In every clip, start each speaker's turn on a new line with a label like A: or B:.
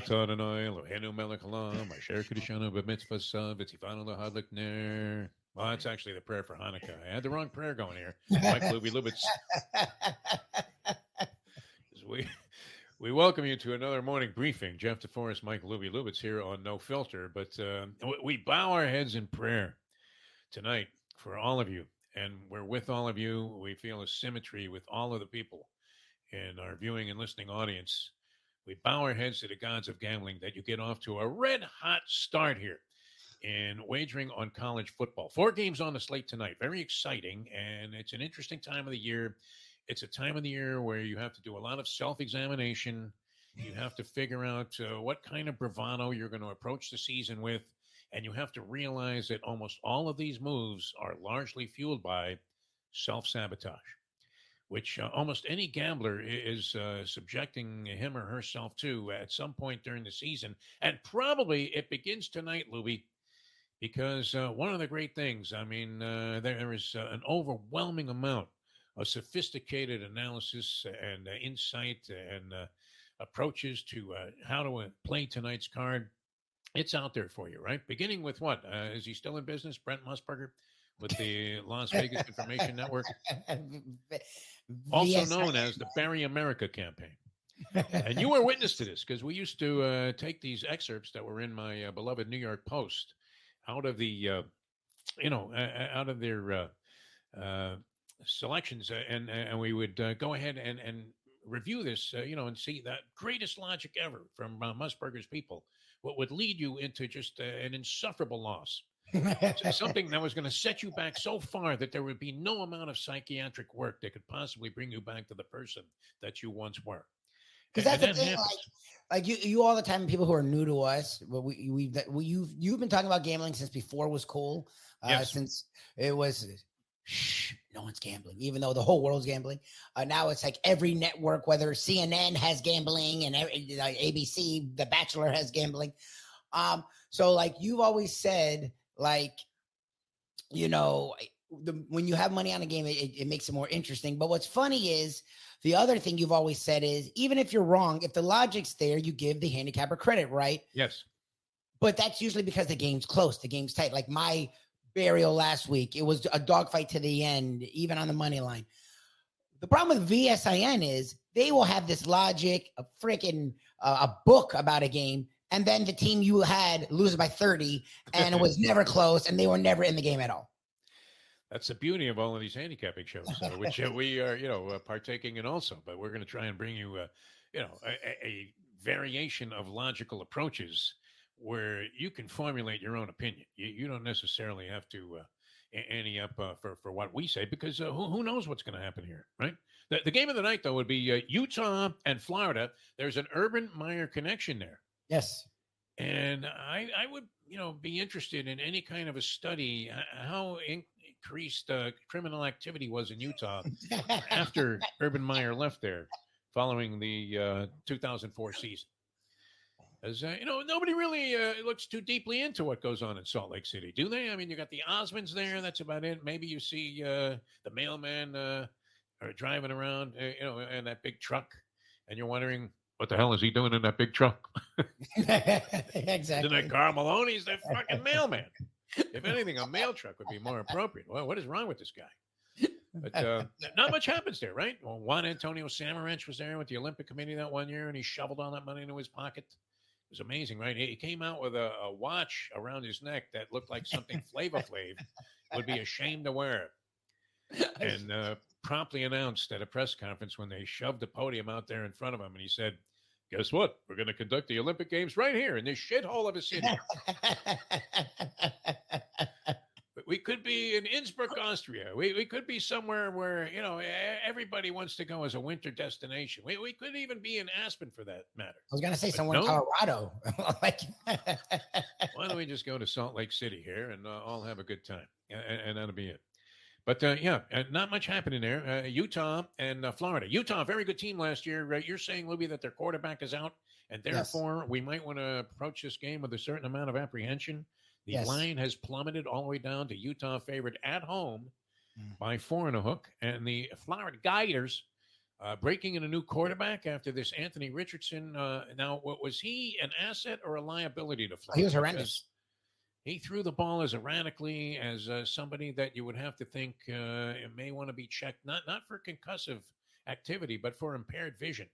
A: atah Adonai, Eloheinu melech haolam, asher kedishanu b'mitzvah v'tzivanu lahadlik ner. Well, that's actually the prayer for Hanukkah. I had the wrong prayer going here. Mike Luby Lubitz. We, we welcome you to another morning briefing. Jeff DeForest, Mike Luby Lubitz here on No Filter. But uh, we bow our heads in prayer tonight for all of you. And we're with all of you. We feel a symmetry with all of the people in our viewing and listening audience. We bow our heads to the gods of gambling that you get off to a red hot start here in wagering on college football. Four games on the slate tonight. Very exciting. And it's an interesting time of the year. It's a time of the year where you have to do a lot of self examination. You have to figure out uh, what kind of bravado you're going to approach the season with. And you have to realize that almost all of these moves are largely fueled by self sabotage which uh, almost any gambler is uh, subjecting him or herself to at some point during the season. And probably it begins tonight, Louie, because uh, one of the great things, I mean, uh, there is uh, an overwhelming amount of sophisticated analysis and uh, insight and approaches to how to play tonight's card. It's out there for you, right? Beginning with what? is he still in business? Brent Musburger? With the Las Vegas Information Network, also known as the Barry America campaign. and you were witness to this because we used to uh, take these excerpts that were in my uh, beloved New York Post out of the, uh, you know, out of their uh, uh, selections, uh, and and we would go ahead and and review this, you know, and see that greatest logic ever from Musburger's people. What would lead you into just an insufferable loss something that was going to set you back so far that there would be no amount of psychiatric work that could possibly bring you back to the person that you once were.
B: Because that's the thing, like, like, you, you all the time. People who are new to us, well, we, we, we, you've, you've been talking about gambling since before was cool. Uh, yes. Since it was, shh, no one's gambling, even though the whole world's gambling. Uh, now it's like every network, whether CNN has gambling and every, like ABC, The Bachelor has gambling. Um, so like you've always said like, you know, the, when you have money on a game, it, it makes it more interesting. But what's funny is the other thing you've always said is even if you're wrong, if the logic's there, you give the handicapper credit, right?
A: Yes.
B: But that's usually because the game's close, the game's tight. Like my burial last week, it was a dogfight to the end, even on the money line. The problem with VSIN is they will have this logic, a freaking uh, a book about a game, and then the team you had loses by 30 and it was never close and they were never in the game at all.
A: That's the beauty of all of these handicapping shows uh, which uh, we are you know uh, partaking in also but we're going to try and bring you uh, you know a, a, variation of logical approaches where you can formulate your own opinion. You, you don't necessarily have to uh, ante up uh, for, for what we say because who, who knows what's going to happen here right? The, the game of the night though would be utah and florida. There's an urban meyer connection there
B: Yes.
A: And I, I would, you know, be interested in any kind of a study how increased uh, criminal activity was in Utah after Urban Meyer left there, following the uh, 2004 season. As uh, you know, nobody really uh, looks too deeply into what goes on in Salt Lake City, do they? I mean, you got the Osmonds there. That's about it. Maybe you see uh, the mailman uh, driving around, uh, you know, in that big truck, and you're wondering what the hell is he doing in that big truck?
B: exactly.
A: Isn't that Karl Malone? He's that fucking mailman. If anything, a mail truck would be more appropriate. Well, what is wrong with this guy? But uh, not much happens there, right? Well, Juan Antonio Samaranch was there with the Olympic Committee that one year, and he shoveled all that money into his pocket. It was amazing, right? He came out with a, a watch around his neck that looked like something Flavor Flav would be ashamed to wear. And uh, promptly announced at a press conference when they shoved the podium out there in front of him, and he said, guess what? We're going to conduct the Olympic Games right here in this shithole of a city. we could be in Innsbruck, Austria. We, we could be somewhere where, you know, everybody wants to go as a winter destination. We, we could even be in Aspen for that matter.
B: I was going to say but somewhere no. in Colorado. like,
A: why don't we just go to Salt Lake City here and uh, all have a good time? And, and that'll be it. But uh, yeah, uh, not much happening there. Uh, Utah and uh, Florida. Utah, very good team last year. you're saying, Louie, that their quarterback is out, and therefore yes. we might want to approach this game with a certain amount of apprehension. The yes. line has plummeted all the way down to Utah favored at home mm. by four and a hook, and the Florida Gators Uh, breaking in a new quarterback after this Anthony Richardson. Uh, now, what was he an asset or a liability to Florida?
B: He was horrendous.
A: He threw the ball as erratically as uh, somebody that you would have to think uh, may want to be checked, not not for concussive activity, but for impaired vision.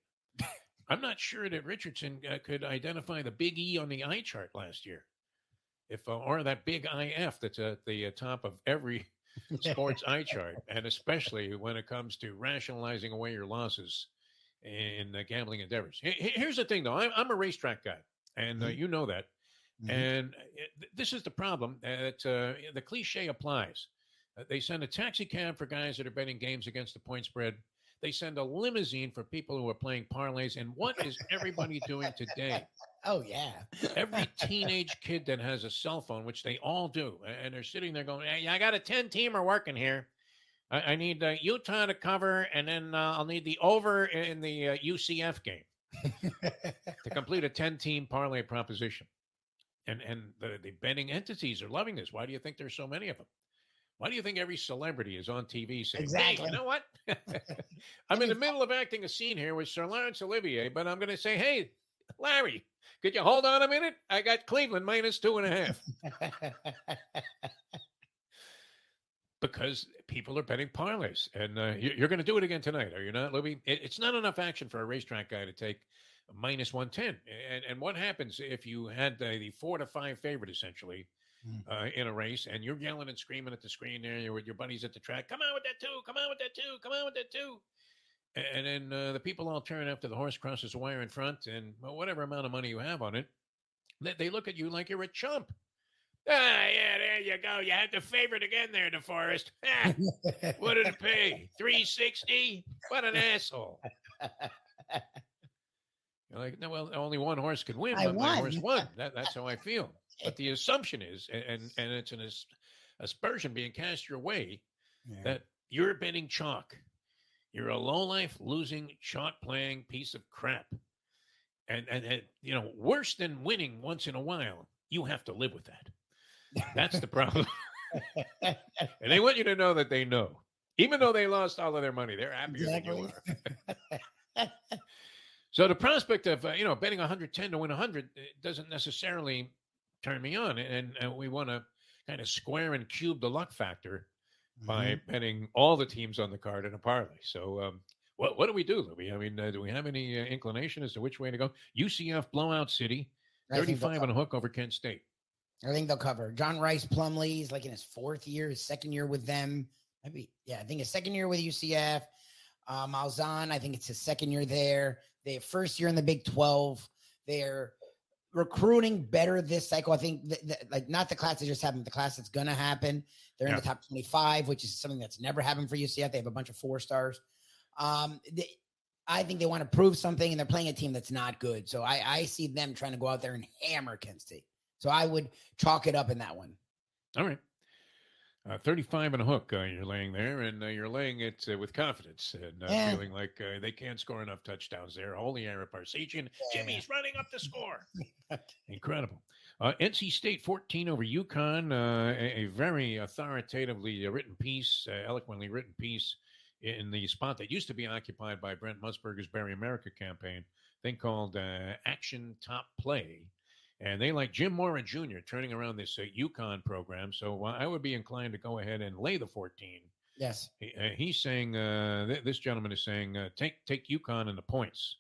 A: I'm not sure that Richardson uh, could identify the big E on the eye chart last year, if uh, or that big IF that's at the uh, top of every sports eye chart, and especially when it comes to rationalizing away your losses in uh, gambling endeavors. Here's the thing, though. I'm, I'm a racetrack guy, and uh, mm-hmm. you know that. Mm-hmm. And uh, this is the problem that the cliche applies. they send a taxi cab for guys that are betting games against the point spread they send a limousine for people who are playing parlays. And what is everybody doing today?
B: Oh, yeah.
A: Every teenage kid that has a cell phone, which they all do, and they're sitting there going, hey, I got a 10 teamer working here. I, I need uh, Utah to cover, and then uh, I'll need the over in the uh, UCF game to complete a 10 team parlay proposition. And, and the, the betting entities are loving this. Why do you think there's so many of them? Why do you think every celebrity is on TV saying, exactly. Hey, you know what? I'm in the middle of acting a scene here with Sir Laurence Olivier, but I'm going to say, hey, Larry, could you hold on a minute? I got Cleveland minus two and a half. because people are betting parlays. And uh, you're going to do it again tonight, are you not, Libby? It's not enough action for a racetrack guy to take minus 110. And, and what happens if you had the, the four to five favorite, essentially? Mm. uh, in a race, and you're yelling and screaming at the screen there. You're with your buddies at the track. Come on with that two. Come on with that two. Come on with that two. And, and then uh, the people all turn after the horse crosses the wire in front, and well, whatever amount of money you have on it, they, they look at you like you're a chump. Ah, yeah, there you go. You had the favorite again there, DeForest. Ah, what did it pay? 360? What an asshole. You're like, no, well, only one horse can win, but my horse won. That, that's how I feel. But the assumption is, and and it's an aspersion being cast your way, yeah. that you're betting chalk. You're a low life, losing, chalk playing piece of crap. And, and, and you know, worse than winning once in a while, you have to live with that. That's the problem. and they want you to know that they know, even though they lost all of their money, they're happier exactly. than you are. so the prospect of uh, you know betting 110 to win 100 doesn't necessarily turn me on. And, and we want to kind of square and cube the luck factor mm-hmm. by betting all the teams on the card in a parlay. So, um, what what do we do, Louis? I mean, uh, do we have any uh, inclination as to which way to go? UCF blowout city, thirty-five on a hook over Kent State.
B: I think they'll cover. John Rhys Plumlee is like in his fourth year, his second year with them. Maybe, yeah, I think his second year with UCF. Uh, Malzahn, I think it's his second year there. They first year in the Big Twelve. They're recruiting better this cycle. I think th- th- like not the class that just happened, the class that's going to happen. They're yeah. in the top 25, which is something that's never happened for UCF. They have a bunch of four stars. Um, they, I think they want to prove something, and they're playing a team that's not good. So I, I see them trying to go out there and hammer Kent State. So I would chalk it up in that one.
A: All right. Uh, 35 and a hook uh, you're laying there, and uh, you're laying it uh, with confidence and uh, yeah. feeling like uh, they can't score enough touchdowns there. Holy Ara Parseghian. Yeah. Jimmy's running up the score. Incredible. NC State 14 over UConn, a, a, very authoritatively written piece, eloquently written piece in the spot that used to be occupied by Brent Musburger's Barry America campaign, thing called Action Top Play and they like Jim Mora Jr. turning around this uh, UConn program. So uh, I would be inclined to go ahead and lay the 14.
B: Yes.
A: He, uh, he's saying, uh, th- this gentleman is saying, uh, take take UConn in the points.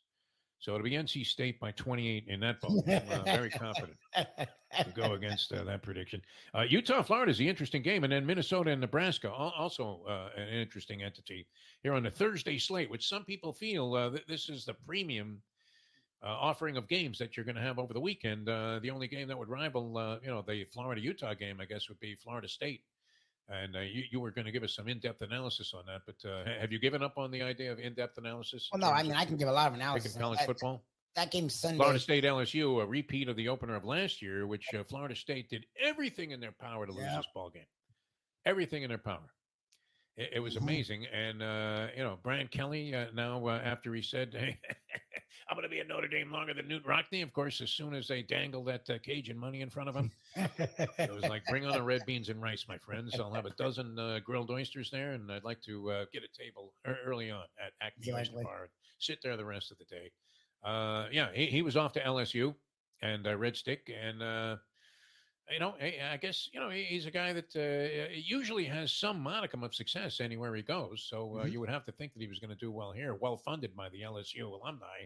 A: So it'll be NC State by 28 in that vote. I'm uh, very confident to go against that prediction. Utah, Florida is the interesting game. And then Minnesota and Nebraska, also an interesting entity here on the Thursday slate, which some people feel th- this is the premium – uh, offering of games that you're going to have over the weekend. Uh, the only game that would rival, uh, you know, the Florida Utah game, I guess, would be Florida State. And uh, you, you were going to give us some in depth analysis on that, but uh, have you given up on the idea of in depth analysis?
B: Well, no, I mean, I can give a lot of analysis.
A: college that, football?
B: That game Sunday.
A: Florida State LSU, a repeat of the opener of last year, which uh, Florida State did everything in their power to lose yeah. this ball game. Everything in their power. It, it was mm-hmm. amazing. And, uh, you know, Brian Kelly, uh, now uh, after he said, hey, I'm going to be at Notre Dame longer than Knute Rockne. of course, as soon as they dangle that uh, Cajun money in front of him, it was like, bring on the red beans and rice, my friends. I'll have a dozen uh, grilled oysters there, and I'd like to uh, get a table early on at Acme Oyster Bar and sit there the rest of the day. yeah, he, he was off to LSU and Red Stick, and you know, I guess you know he's a guy that uh, usually has some modicum of success anywhere he goes. So uh, mm-hmm. you would have to think that he was going to do well here, well funded by the LSU alumni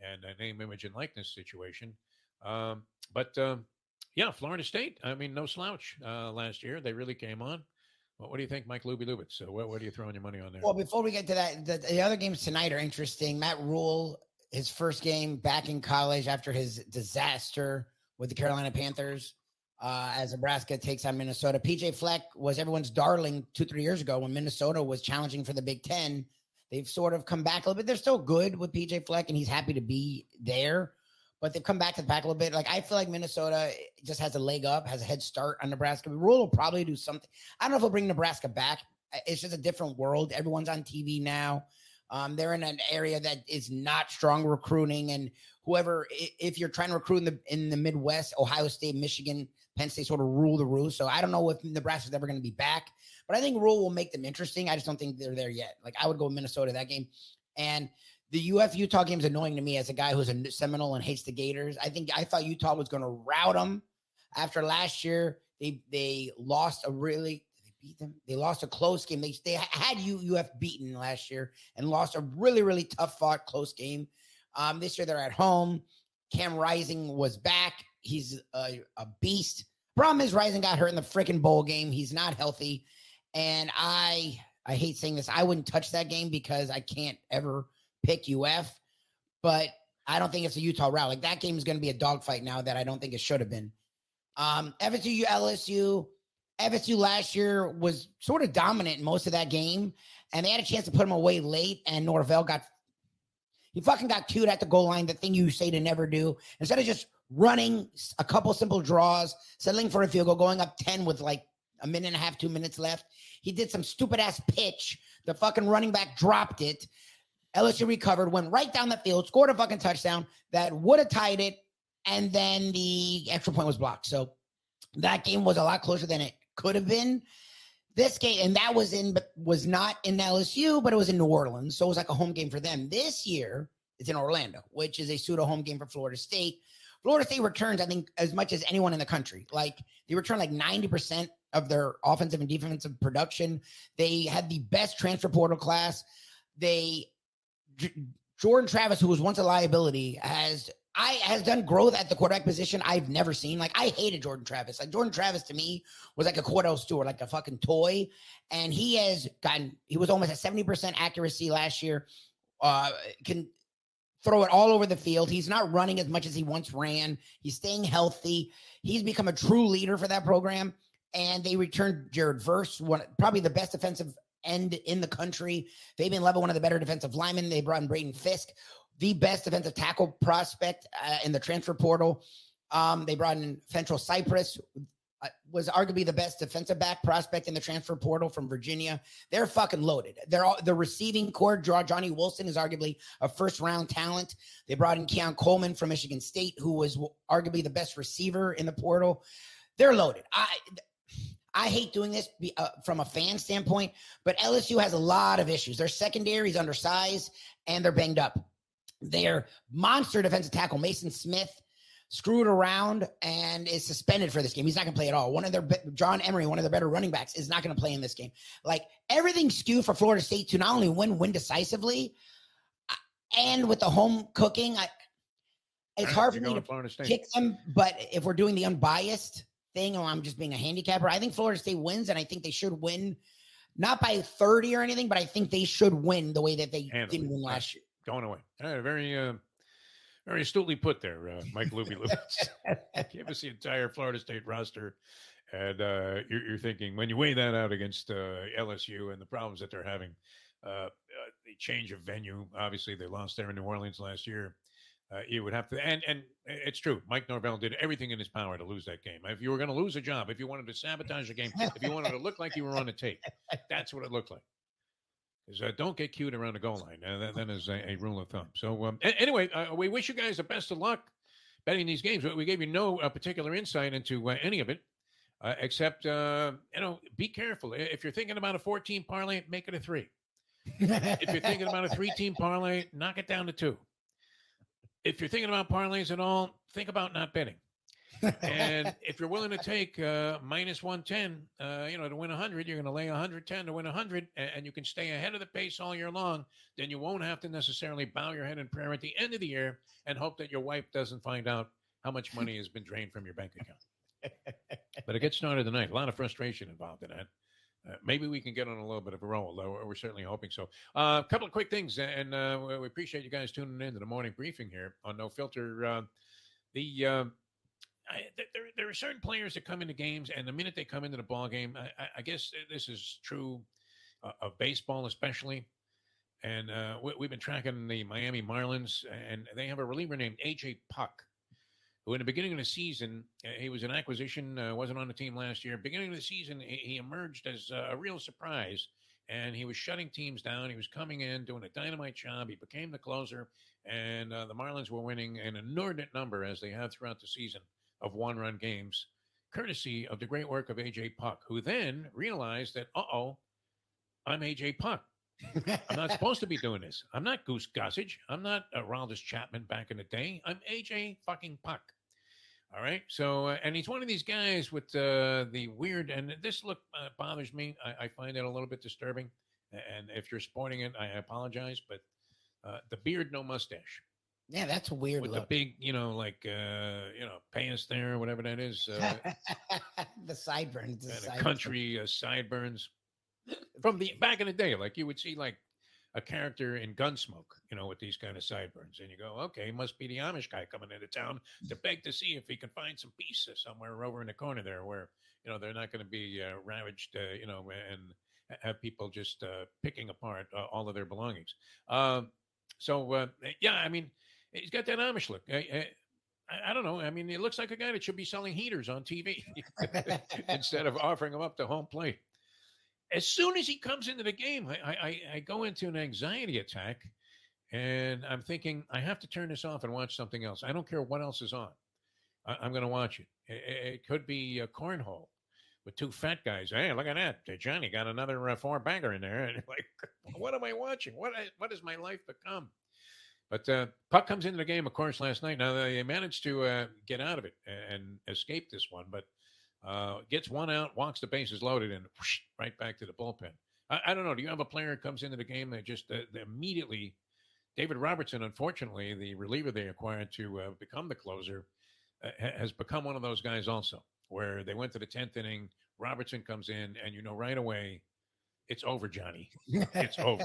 A: and a name, image, and likeness situation. Um, but um, yeah, Florida State. I mean, no slouch uh, last year. They really came on. Well, what do you think, Mike Luby Lubitz? So, what, what are you throwing your money on there?
B: Well, before we get to that, the, the other games tonight are interesting. Matt Rhule, his first game back in college after his disaster with the Carolina Panthers uh, as Nebraska takes on Minnesota. PJ Fleck was everyone's darling two, three years ago when Minnesota was challenging for the Big Ten. They've sort of come back a little bit. They're still good with PJ Fleck, and he's happy to be there. But they've come back to the pack a little bit. Like I feel like Minnesota just has a leg up, has a head start on Nebraska. Rhule will probably do something. I don't know if he'll bring Nebraska back. It's just a different world. Everyone's on TV now. Um, they're in an area that is not strong recruiting, and whoever, if you're trying to recruit in the in the Midwest, Ohio State, Michigan, Penn State sort of rule the roost. So I don't know if Nebraska's ever going to be back, but I think Rhule will make them interesting. I just don't think they're there yet. Like I would go Minnesota that game, and the UF Utah game is annoying to me as a guy who's a Seminole and hates the Gators. I think I thought Utah was going to rout them after last year. They they lost a really they beat them. They lost a close game. They they had UF beaten last year and lost a really really tough fought close game. Um, this year they're at home. Cam Rising was back. He's a, a beast. Problem is, Rising got hurt in the freaking bowl game. He's not healthy, and I I hate saying this. I wouldn't touch that game because I can't ever pick UF, but I don't think it's a Utah route. Like that game is going to be a dogfight now that I don't think it should have been. Um, FSU LSU. FSU last year was sort of dominant in most of that game, and they had a chance to put them away late, and Norvell got he fucking got cute at the goal line, the thing you say to never do. Instead of just running a couple simple draws, settling for a field goal, going up 10 with like a minute and a half, two minutes left. He did some stupid ass pitch. The fucking running back dropped it. LSU recovered, went right down the field, scored a fucking touchdown that would have tied it, and then the extra point was blocked. So that game was a lot closer than it could have been. This game, and that was in was not in LSU, but it was in New Orleans. So it was like a home game for them. This year, it's in Orlando, which is a pseudo home game for Florida State. Florida State returns, I think, as much as anyone in the country. Like they return like 90% of their offensive and defensive production. They had the best transfer portal class. They J- Jordan Travis, who was once a liability, has I has done growth at the quarterback position I've never seen. Like I hated Jordan Travis. Like Jordan Travis to me was like a Kordell Stewart, like a fucking toy. And he has gotten he was almost at 70% accuracy last year. Uh can throw it all over the field. He's not running as much as he once ran. He's staying healthy. He's become a true leader for that program. And they returned Jared Verse, one probably the best defensive end in the country. Fabien Lovett, one of the better defensive linemen. They brought in Braden Fiske, the best defensive tackle prospect uh, in the transfer portal. Um, they brought in Fentrell Cypress, uh, was arguably the best defensive back prospect in the transfer portal from Virginia. They're fucking loaded. They're all the receiving corps. Johnny Wilson is arguably a first round talent. They brought in Keon Coleman from Michigan State, who was arguably the best receiver in the portal. They're loaded. I I hate doing this uh, from a fan standpoint, but LSU has a lot of issues. Their secondary is undersized and they're banged up. Their monster defensive tackle Maason Smith screwed around and is suspended for this game. He's not going to play at all. One of their John Emery, one of their better running backs, is not going to play in this game. Like everything skewed for Florida State to not only win, win decisively, uh, and with the home cooking. I, it's hard for me to kick them, but if we're doing the unbiased thing, or I'm just being a handicapper, I think Florida State wins, and I think they should win, not by 30 or anything, but I think they should win the way that they Handle didn't win last year.
A: Going away. Uh, very uh, very astutely put there, uh, Mike Luby Lewis. Give us the entire Florida State roster. And uh, you're, you're, thinking, when you weigh that out against uh, LSU and the problems that they're having, uh, uh, the change of venue, obviously they lost there in New Orleans last year. uh, you would have to. And and it's true. Mike Norvell did everything in his power to lose that game. If you were going to lose a job, if you wanted to sabotage a game, if you wanted to look like you were on a tape, that's what it looked like. Is uh, don't get cute around the goal line. Uh, that, that is a, a, rule of thumb. So um, a- anyway, uh, we wish you guys the best of luck betting these games. We gave you no uh, particular insight into uh, any of it, uh, except you know, be careful. If you're thinking about a 14 parlay, make it a three. if you're thinking about a three-team parlay, knock it down to two if you're thinking about parlays at all, think about not betting. And if you're willing to take uh, minus 110, uh, you know, to win 100, you're going to lay 110 to win 100, and, and, you can stay ahead of the pace all year long. Then you won't have to necessarily bow your head in prayer at the end of the year and hope that your wife doesn't find out how much money has been drained from your bank account. but it gets started tonight. A lot of frustration involved in that. Uh, maybe we can get on a little bit of a roll. Though we're certainly hoping so. Uh, a couple of quick things, and uh, we appreciate you guys tuning in to the morning briefing here on No Filter. Uh, the I, there, there are certain players that come into games, and the minute they come into the ball game, I, I guess this is true of baseball, especially. And we, have been tracking the Miami Marlins, and they have a reliever named AJ Puk, who in the beginning of the season, uh, he was an acquisition, uh, wasn't on the team last year. Beginning of the season, he, he emerged as a real surprise and he was shutting teams down. He was coming in, doing a dynamite job. He became the closer, and uh, the Marlins were winning an inordinate number, as they have throughout the season, of one run games, courtesy of the great work of AJ Puk, who then realized that, uh oh, I'm AJ Puk. I'm not supposed to be doing this. I'm not Goose Gossage. I'm not uh, Chapman back in the day. I'm AJ fucking Puk. All right. So, uh, and he's one of these guys with uh, the weird, and this look uh, bothers me. I, I, find it a little bit disturbing. And if you're sporting it, I apologize, but uh, the beard, no mustache.
B: Yeah, that's a weird
A: with
B: look.
A: the big, you know, like uh, you know, pants there, or whatever that is.
B: Uh, the sideburns, the,
A: sideburns. country sideburns from the back in the day, like you would see, like a character in Gunsmoke, you know, with these kind of sideburns. And you go, okay, must be the Amish guy coming into town to beg to see if he can find some peace somewhere over in the corner there where, you know, they're not going to be uh, ravaged, uh, you know, and have people just uh, picking apart uh, all of their belongings. Um, so, uh, yeah, I mean, he's got that Amish look. I, I, I, don't know. I mean, it looks like a guy that should be selling heaters on TV instead of offering them up to home plate as soon as he comes into the game, I, I, I go into an anxiety attack and I'm thinking, I have to turn this off and watch something else. I don't care what else is on. I, am going to watch it. it. it. could be a cornhole with two fat guys. Hey, look at that. Johnny got another uh, four bagger in there. And like, what am I watching? What, what has my life become? But uh, Puk comes into the game, of course, last night. Now, they managed to uh, get out of it and escape this one, but uh, gets one out, walks the bases loaded, and whoosh, right back to the bullpen. I, I, don't know. Do you have a player that comes into the game that just uh, immediately? David Robertson, unfortunately, the reliever they acquired to uh, become the closer, uh, has become one of those guys also, where they went to the tenth inning. Robertson comes in, and you know right away, it's over, Johnny. It's over.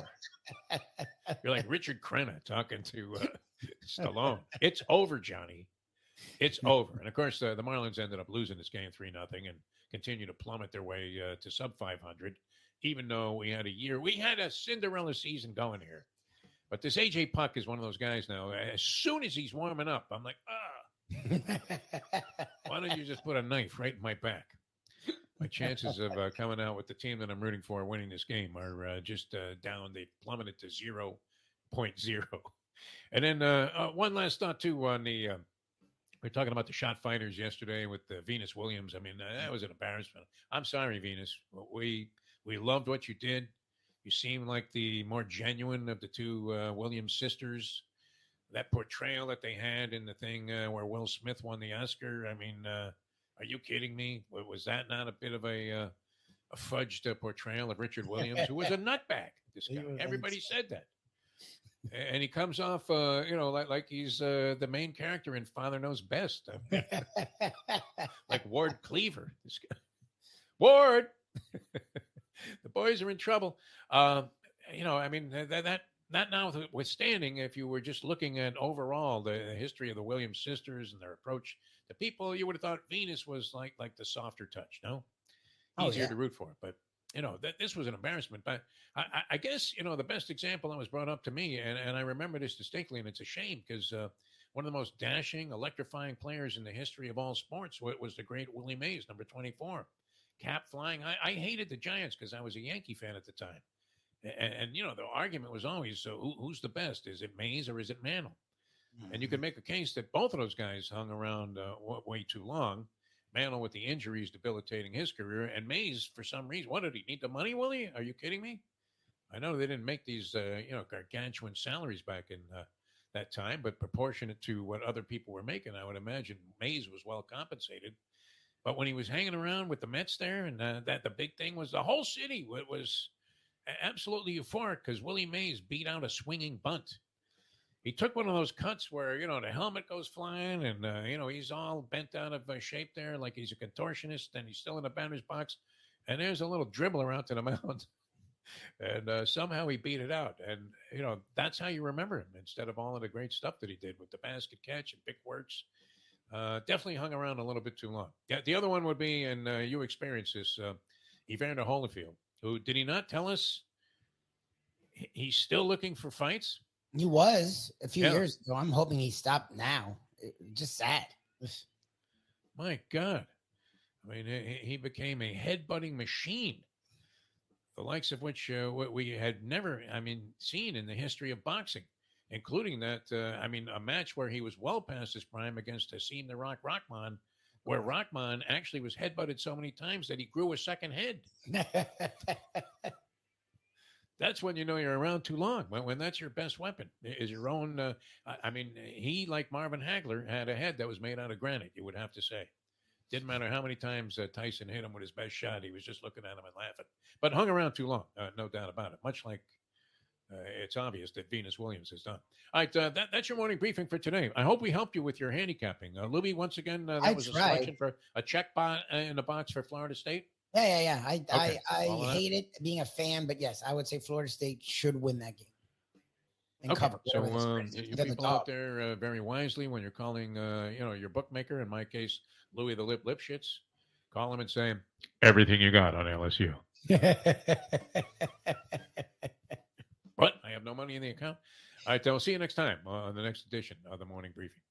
A: You're like Richard Crenna talking to uh, Stallone. It's over, Johnny it's over. And of course, the Marlins ended up losing this game three nothing and continue to plummet their way uh, to sub 500. Even though we had a year, we had a Cinderella season going here. But this AJ Puk is one of those guys now. As soon as he's warming up, I'm like, ah, why don't you just put a knife right in my back? My chances of uh, coming out with the team that I'm rooting for winning this game are uh, just uh, down. They plummeted to 0.0. And then uh, uh, one last thought, too, on the uh, we are talking about the shot fighters yesterday with the Venus Williams. I mean, that was an embarrassment. I'm sorry, Venus. We we loved what you did. You seem like the more genuine of the two uh, Williams sisters. That portrayal that they had in the thing uh, where Will Smith won the Oscar. I mean, uh, are you kidding me? Was that not a bit of a uh, a fudged uh, portrayal of Richard Williams, who was a nutbag? This guy. Everybody said that and he comes off, uh, you know, like like he's uh, the main character in Father Knows Best, like Ward Cleaver. Ward, the boys are in trouble. Uh, you know, I mean that that that notwithstanding, if you were just looking at overall the, the history of the Williams sisters and their approach to people, you would have thought Venus was like like the softer touch. No, oh, easier yeah. to root for, but you know that this was an embarrassment but I, I, guess you know the best example that was brought up to me and, and i remember this distinctly and it's a shame because uh, one of the most dashing, electrifying players in the history of all sports was the great Willie Mays, number 24. Cap flying. I, I hated the Giants because I was a Yankee fan at the time. And, and you know, the argument was always so who, who's the best? Is it Mays or is it Mantle? Mm-hmm. And you could mm-hmm. make a case that both of those guys hung around uh, way too long. Mantle with the injuries debilitating his career, and Mays for some reason. What did he need the money, Willie? Are you kidding me? I know they didn't make these, uh, you know, gargantuan salaries back in uh, that time, but proportionate to what other people were making, I would imagine Mays was well compensated. But when he was hanging around with the Mets there, and uh, that the big thing was the whole city was absolutely euphoric because Willie Mays beat out a swinging bunt. He took one of those cuts where you know the helmet goes flying, and uh, you know he's all bent out of uh, shape there, like he's a contortionist, and he's still in the batter's box, and there's a little dribbler out to the mound and uh, somehow he beat it out. And you know that's how you remember him instead of all of the great stuff that he did with the basket catch and big works. Uh, definitely hung around a little bit too long. Yeah, the other one would be, and uh, you experienced this, uh, Evander Holyfield, who did he not tell us he's still looking for fights?
B: He was a few yeah. years ago. I'm hoping he stopped now. It, just sad.
A: My God. I mean, he became a headbutting machine the likes of which uh, we had never, I mean, seen in the history of boxing, including that, uh, I mean, a match where he was well past his prime against Hasim the Rock Rahman, where Rahman actually was headbutted so many times that he grew a second head. that's when you know you're around too long. When, when that's your best weapon is your own. Uh, I mean, he like Marvin Hagler had a head that was made out of granite. You would have to say. Didn't matter how many times uh, Tyson hit him with his best shot, he was just looking at him and laughing. But hung around too long, uh, no doubt about it. Much like uh, it's obvious that Venus Williams has done. All right, uh, that, that's your morning briefing for today. I hope we helped you with your handicapping. Uh, Luby, once again, uh, that I was tried. a selection for a check bot in the box for Florida State.
B: Yeah, yeah, yeah. I okay. I, I hate it being a fan, but yes, I would say Florida State should win that game
A: and okay. cover. So um, you people out there uh, very wisely when you're calling, uh, you know, your bookmaker. In my case, Louis the Lip Lipschitz. Call him and say everything you got on LSU. but I have no money in the account. All right, I'll see you next time on the next edition of the morning briefing.